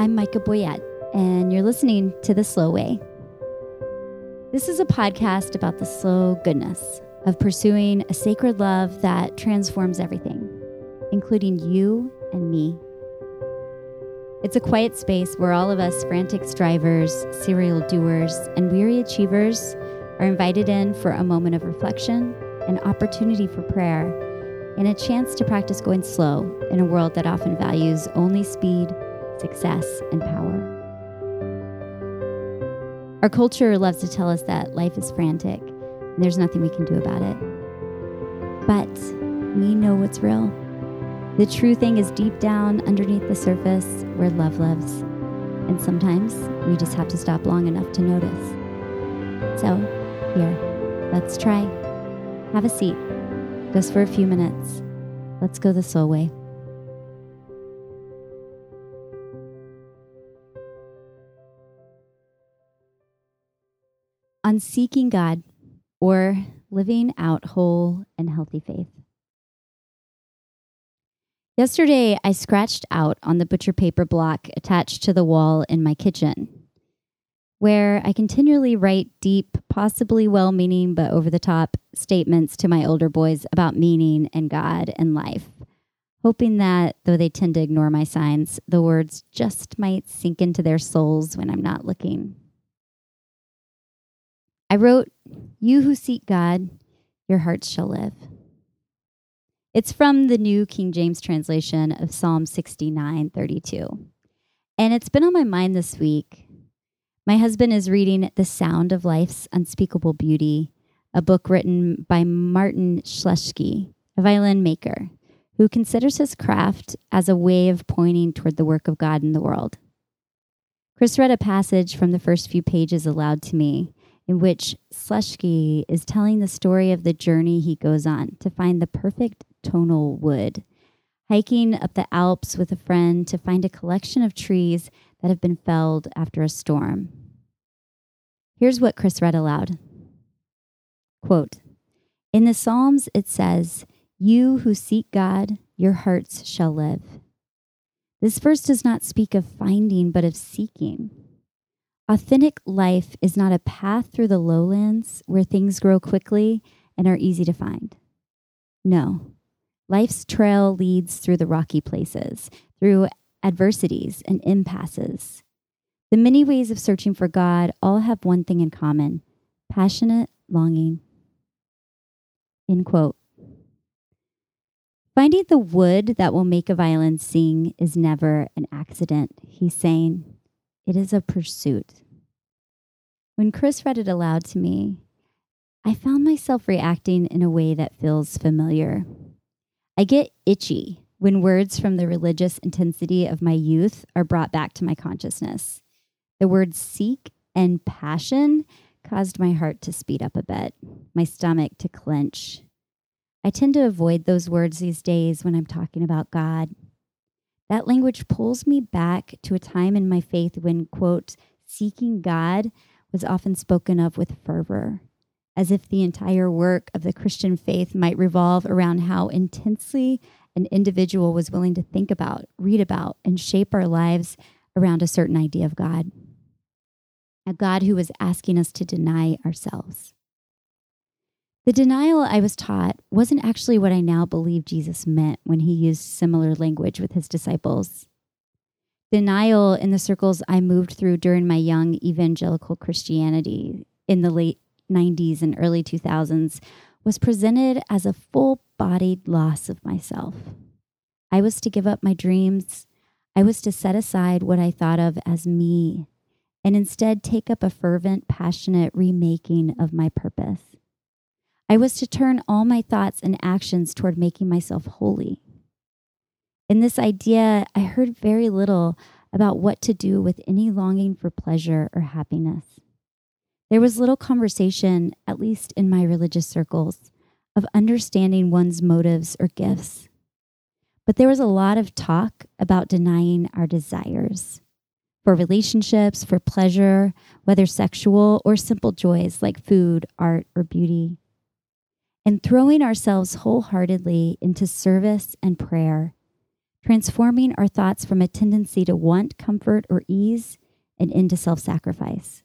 I'm Micha Boyett, and you're listening to The Slow Way. This is a podcast about the slow goodness of pursuing a sacred love that transforms everything, including you and me. It's a quiet space where all of us frantic strivers, serial doers, and weary achievers are invited in for a moment of reflection, an opportunity for prayer, and a chance to practice going slow in a world that often values only speed success, and power. Our culture loves to tell us that life is frantic and there's nothing we can do about it. But we know what's real. The true thing is deep down underneath the surface where love lives. And sometimes we just have to stop long enough to notice. So, here, let's try. Have a seat, just for a few minutes. Let's go the soul way. On seeking God or living out whole and healthy faith. Yesterday, I scratched out on the butcher paper block attached to the wall in my kitchen, where I continually write deep, possibly well meaning but over the top statements to my older boys about meaning and God and life, hoping that, though they tend to ignore my signs, the words just might sink into their souls when I'm not looking. I wrote, You who seek God, your hearts shall live. It's from the New King James translation of Psalm 69 32. And it's been on my mind this week. My husband is reading The Sound of Life's Unspeakable Beauty, a book written by Martin Schleske, a violin maker, who considers his craft as a way of pointing toward the work of God in the world. Chris read a passage from the first few pages aloud to me, in which Schleske is telling the story of the journey he goes on to find the perfect tonal wood, hiking up the Alps with a friend to find a collection of trees that have been felled after a storm. Here's what Chris read aloud Quote, In the Psalms, it says, You who seek God, your hearts shall live. This verse does not speak of finding, but of seeking. Authentic life is not a path through the lowlands where things grow quickly and are easy to find. No, life's trail leads through the rocky places, through adversities and impasses. The many ways of searching for God all have one thing in common passionate longing. End quote. Finding the wood that will make a violin sing is never an accident, he's saying. It is a pursuit. When Chris read it aloud to me, I found myself reacting in a way that feels familiar. I get itchy when words from the religious intensity of my youth are brought back to my consciousness. The words seek and passion caused my heart to speed up a bit, my stomach to clench. I tend to avoid those words these days when I'm talking about God. That language pulls me back to a time in my faith when, quote, seeking God was often spoken of with fervor, as if the entire work of the Christian faith might revolve around how intensely an individual was willing to think about, read about, and shape our lives around a certain idea of God. A God who was asking us to deny ourselves. The denial I was taught wasn't actually what I now believe Jesus meant when he used similar language with his disciples. Denial in the circles I moved through during my young evangelical Christianity in the late 90s and early 2000s was presented as a full bodied loss of myself. I was to give up my dreams. I was to set aside what I thought of as me and instead take up a fervent, passionate remaking of my purpose. I was to turn all my thoughts and actions toward making myself holy. In this idea, I heard very little about what to do with any longing for pleasure or happiness. There was little conversation, at least in my religious circles, of understanding one's motives or gifts. But there was a lot of talk about denying our desires for relationships, for pleasure, whether sexual or simple joys like food, art, or beauty and throwing ourselves wholeheartedly into service and prayer, transforming our thoughts from a tendency to want comfort or ease and into self sacrifice.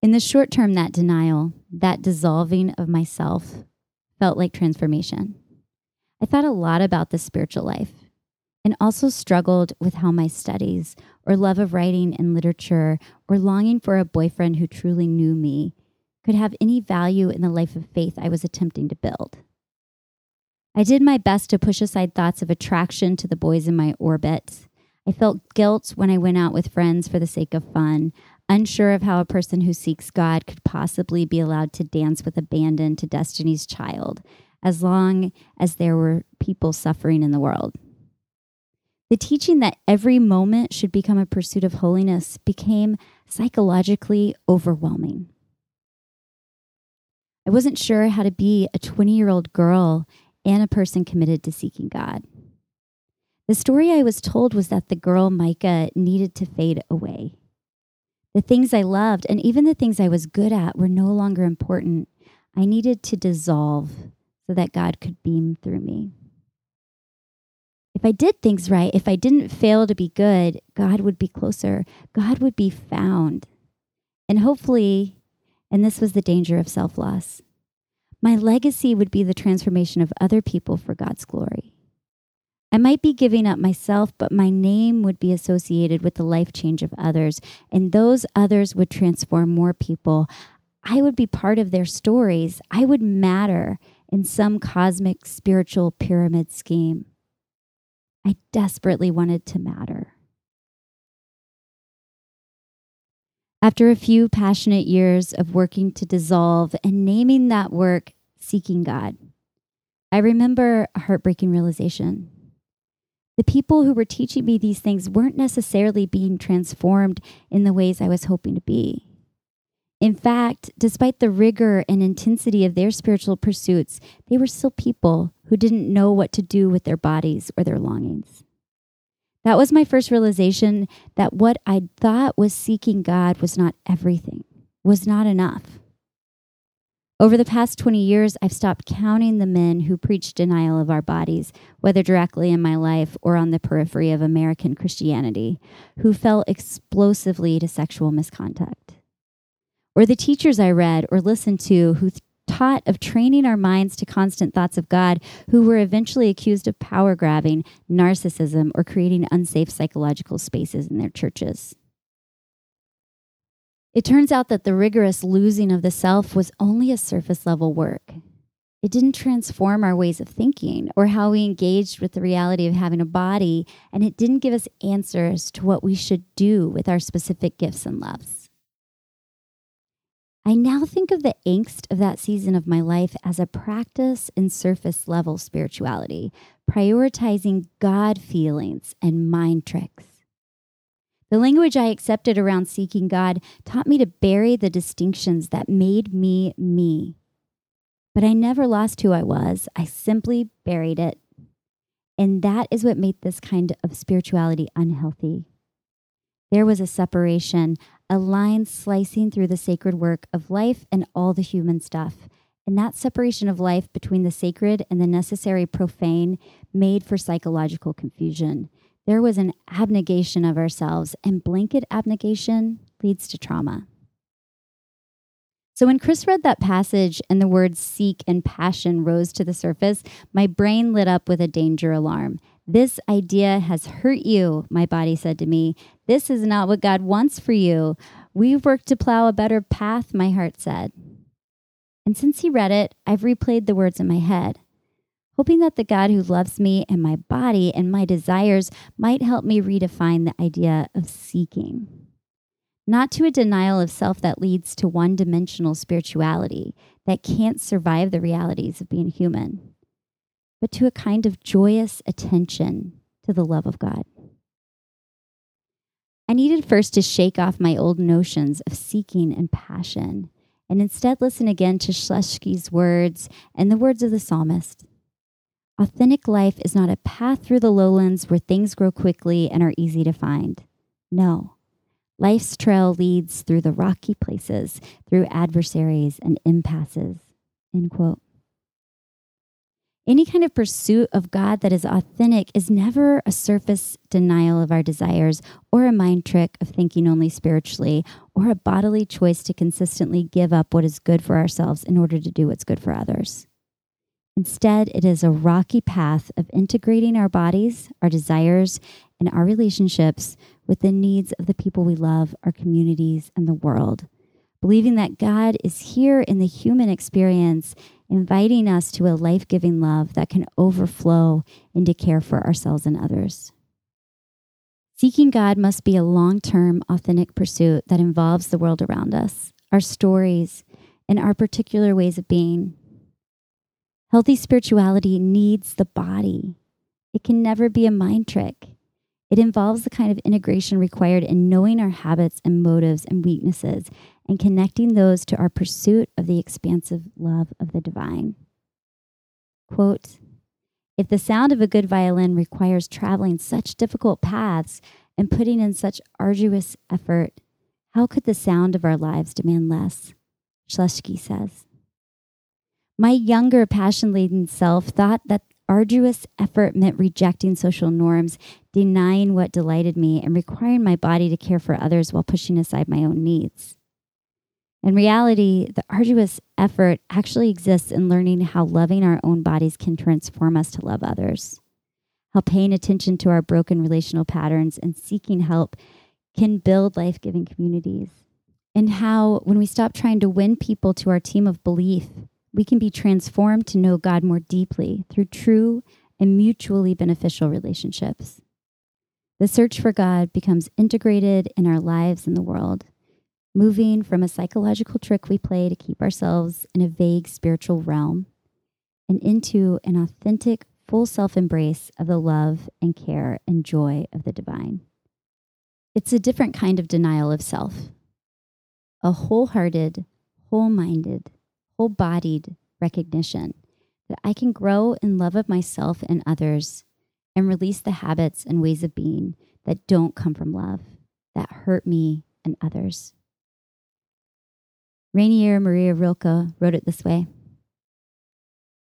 In the short term, that denial, that dissolving of myself, felt like transformation. I thought a lot about the spiritual life and also struggled with how my studies or love of writing and literature or longing for a boyfriend who truly knew me could have any value in the life of faith I was attempting to build. I did my best to push aside thoughts of attraction to the boys in my orbit. I felt guilt when I went out with friends for the sake of fun, unsure of how a person who seeks God could possibly be allowed to dance with abandon to Destiny's Child, as long as there were people suffering in the world. The teaching that every moment should become a pursuit of holiness became psychologically overwhelming. I wasn't sure how to be a 20 year old girl and a person committed to seeking God. The story I was told was that the girl Micha needed to fade away. The things I loved and even the things I was good at were no longer important. I needed to dissolve so that God could beam through me. If I did things right, if I didn't fail to be good, God would be closer. God would be found. And hopefully, and this was the danger of self loss, my legacy would be the transformation of other people for God's glory. I might be giving up myself, but my name would be associated with the life change of others, and those others would transform more people. I would be part of their stories. I would matter in some cosmic spiritual pyramid scheme. I desperately wanted to matter. After a few passionate years of working to dissolve and naming that work Seeking God, I remember a heartbreaking realization. The people who were teaching me these things weren't necessarily being transformed in the ways I was hoping to be. In fact, despite the rigor and intensity of their spiritual pursuits, they were still people who didn't know what to do with their bodies or their longings. That was my first realization that what I thought was seeking God was not everything, was not enough. Over the past 20 years, I've stopped counting the men who preach denial of our bodies, whether directly in my life or on the periphery of American Christianity, who fell explosively to sexual misconduct. Or the teachers I read or listened to who taught of training our minds to constant thoughts of God, who were eventually accused of power grabbing, narcissism, or creating unsafe psychological spaces in their churches. It turns out that the rigorous losing of the self was only a surface level work. It didn't transform our ways of thinking or how we engaged with the reality of having a body, and it didn't give us answers to what we should do with our specific gifts and loves. I now think of the angst of that season of my life as a practice in surface level spirituality, prioritizing God feelings and mind tricks. The language I accepted around seeking God taught me to bury the distinctions that made me me. But I never lost who I was, I simply buried it. And that is what made this kind of spirituality unhealthy. There was a separation, a line slicing through the sacred work of life and all the human stuff. And that separation of life between the sacred and the necessary profane made for psychological confusion. There was an abnegation of ourselves, and blanket abnegation leads to trauma. So when Chris read that passage and the words seek and passion rose to the surface, my brain lit up with a danger alarm. This idea has hurt you, my body said to me. This is not what God wants for you. We've worked to plow a better path, my heart said. And since he read it, I've replayed the words in my head hoping that the God who loves me and my body and my desires might help me redefine the idea of seeking. Not to a denial of self that leads to one dimensional spirituality that can't survive the realities of being human, but to a kind of joyous attention to the love of God. I needed first to shake off my old notions of seeking and passion and instead listen again to Schleske's words and the words of the psalmist. Authentic life is not a path through the lowlands where things grow quickly and are easy to find. No. Life's trail leads through the rocky places, through adversaries and impasses. End quote. Any kind of pursuit of God that is authentic is never a surface denial of our desires or a mind trick of thinking only spiritually or a bodily choice to consistently give up what is good for ourselves in order to do what's good for others. Instead, it is a rocky path of integrating our bodies, our desires, and our relationships with the needs of the people we love, our communities, and the world. Believing that God is here in the human experience, inviting us to a life giving love that can overflow into care for ourselves and others. Seeking God must be a long term, authentic pursuit that involves the world around us, our stories, and our particular ways of being. Healthy spirituality needs the body. It can never be a mind trick. It involves the kind of integration required in knowing our habits and motives and weaknesses and connecting those to our pursuit of the expansive love of the divine. Quote If the sound of a good violin requires traveling such difficult paths and putting in such arduous effort, how could the sound of our lives demand less? Schleske says. My younger, passion laden self thought that arduous effort meant rejecting social norms, denying what delighted me, and requiring my body to care for others while pushing aside my own needs. In reality, the arduous effort actually exists in learning how loving our own bodies can transform us to love others. How paying attention to our broken relational patterns and seeking help can build life giving communities. And how, when we stop trying to win people to our team of belief, we can be transformed to know God more deeply through true and mutually beneficial relationships. The search for God becomes integrated in our lives and the world, moving from a psychological trick we play to keep ourselves in a vague spiritual realm and into an authentic, full self embrace of the love and care and joy of the divine. It's a different kind of denial of self, a wholehearted, whole minded, whole bodied recognition that I can grow in love of myself and others and release the habits and ways of being that don't come from love, that hurt me and others. Rainer Maria Rilke wrote it this way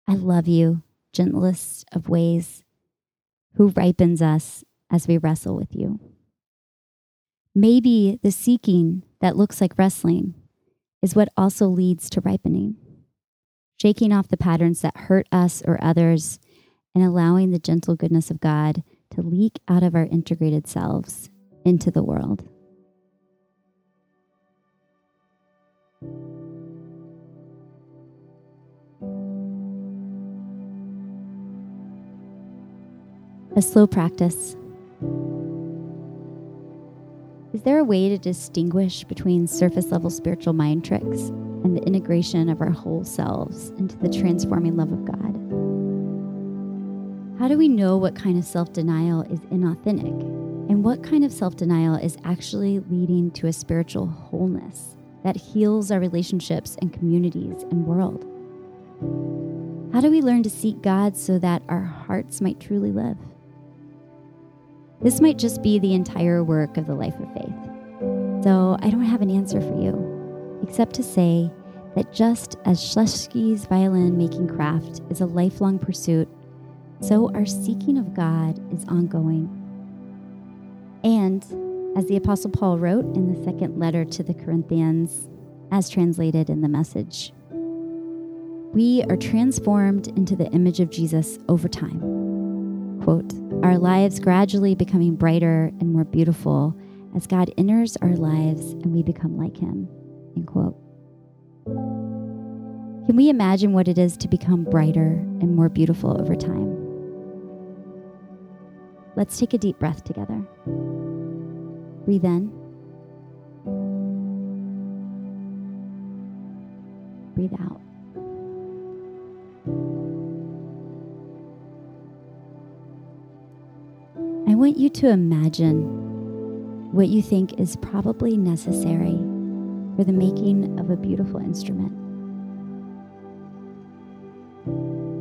I love you, gentlest of ways, who ripens us as we wrestle with you. Maybe the seeking that looks like wrestling is what also leads to ripening shaking off the patterns that hurt us or others, and allowing the gentle goodness of God to leak out of our integrated selves into the world. A slow practice. Is there a way to distinguish between surface level spiritual mind tricks and the integration of our whole selves into the transforming love of God? How do we know what kind of self denial is inauthentic and what kind of self denial is actually leading to a spiritual wholeness that heals our relationships and communities and world? How do we learn to seek God so that our hearts might truly live? This might just be the entire work of the life of faith. So I don't have an answer for you, except to say that just as Schleske's violin making craft is a lifelong pursuit, so our seeking of God is ongoing. And as the Apostle Paul wrote in the second letter to the Corinthians, as translated in the message, we are transformed into the image of Jesus over time. Quote, our lives gradually becoming brighter and more beautiful as God enters our lives and we become like Him. End quote. Can we imagine what it is to become brighter and more beautiful over time? Let's take a deep breath together. Breathe in. Breathe out. I want you to imagine what you think is probably necessary for the making of a beautiful instrument.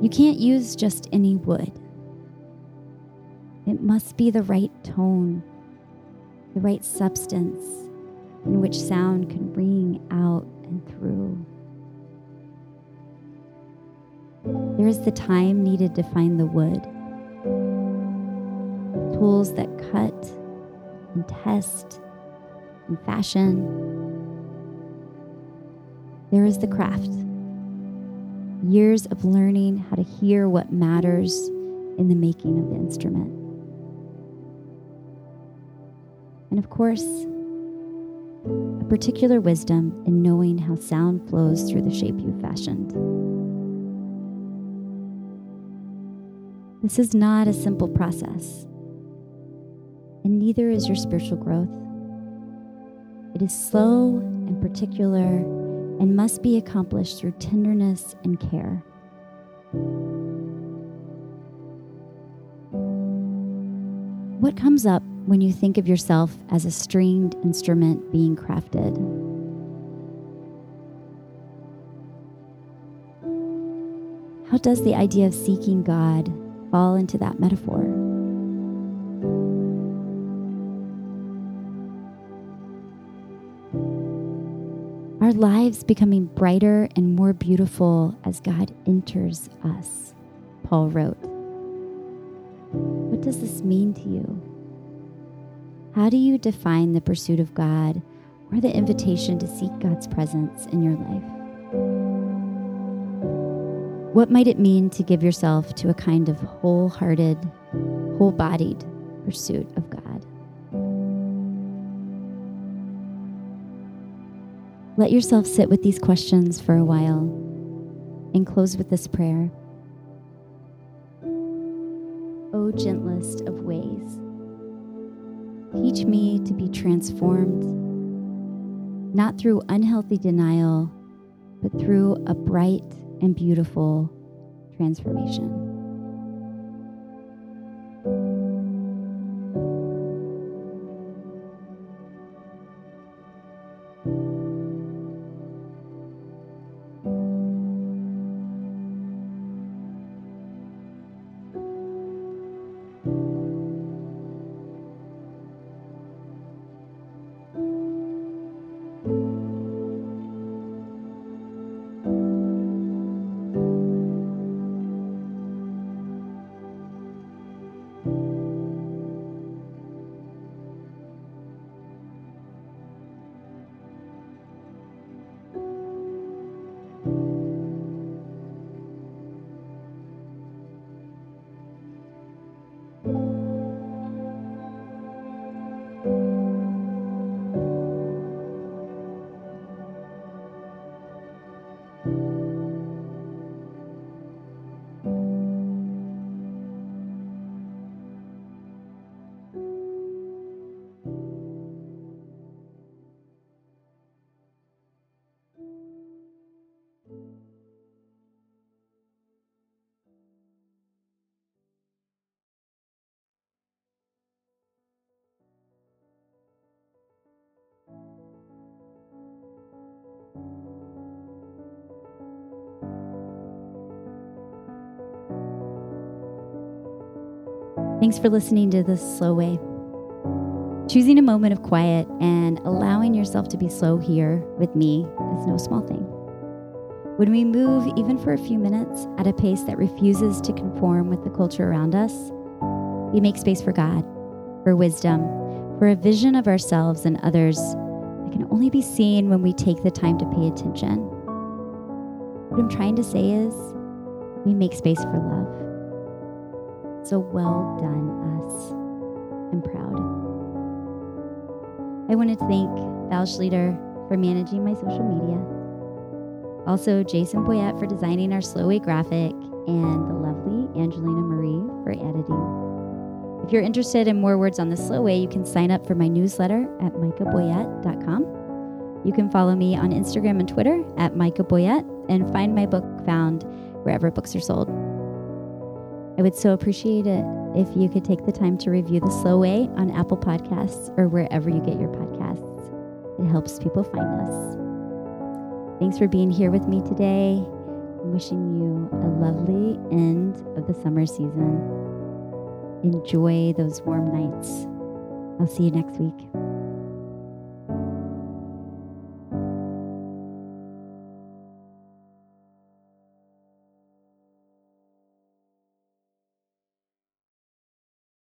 You can't use just any wood. It must be the right tone, the right substance in which sound can ring out and through. There is the time needed to find the wood, tools that cut and test and fashion. There is the craft, years of learning how to hear what matters in the making of the instrument. And of course, a particular wisdom in knowing how sound flows through the shape you've fashioned. This is not a simple process, and neither is your spiritual growth. It is slow and particular and must be accomplished through tenderness and care. What comes up when you think of yourself as a stringed instrument being crafted? How does the idea of seeking God fall into that metaphor? Our lives becoming brighter and more beautiful as God enters us, Paul wrote. What does this mean to you? How do you define the pursuit of God or the invitation to seek God's presence in your life? What might it mean to give yourself to a kind of wholehearted, whole bodied pursuit of God? Let yourself sit with these questions for a while and close with this prayer. Gentlest of ways, teach me to be transformed, not through unhealthy denial, but through a bright and beautiful transformation. Thanks for listening to this slow way. Choosing a moment of quiet and allowing yourself to be slow here with me is no small thing. When we move, even for a few minutes, at a pace that refuses to conform with the culture around us, we make space for God, for wisdom, for a vision of ourselves and others that can only be seen when we take the time to pay attention. What I'm trying to say is, we make space for love. So well done, us. I'm proud. I want to thank Val Schleter for managing my social media. Also, Jason Boyett for designing our Slowway graphic, and the lovely Angelina Marie for editing. If you're interested in more words on the slow way, you can sign up for my newsletter at michaboyett.com. You can follow me on Instagram and Twitter at Micha Boyett and find my book found wherever books are sold. I would so appreciate it if you could take the time to review The Slow Way on Apple Podcasts or wherever you get your podcasts. It helps people find us. Thanks for being here with me today. I'm wishing you a lovely end of the summer season. Enjoy those warm nights. I'll see you next week.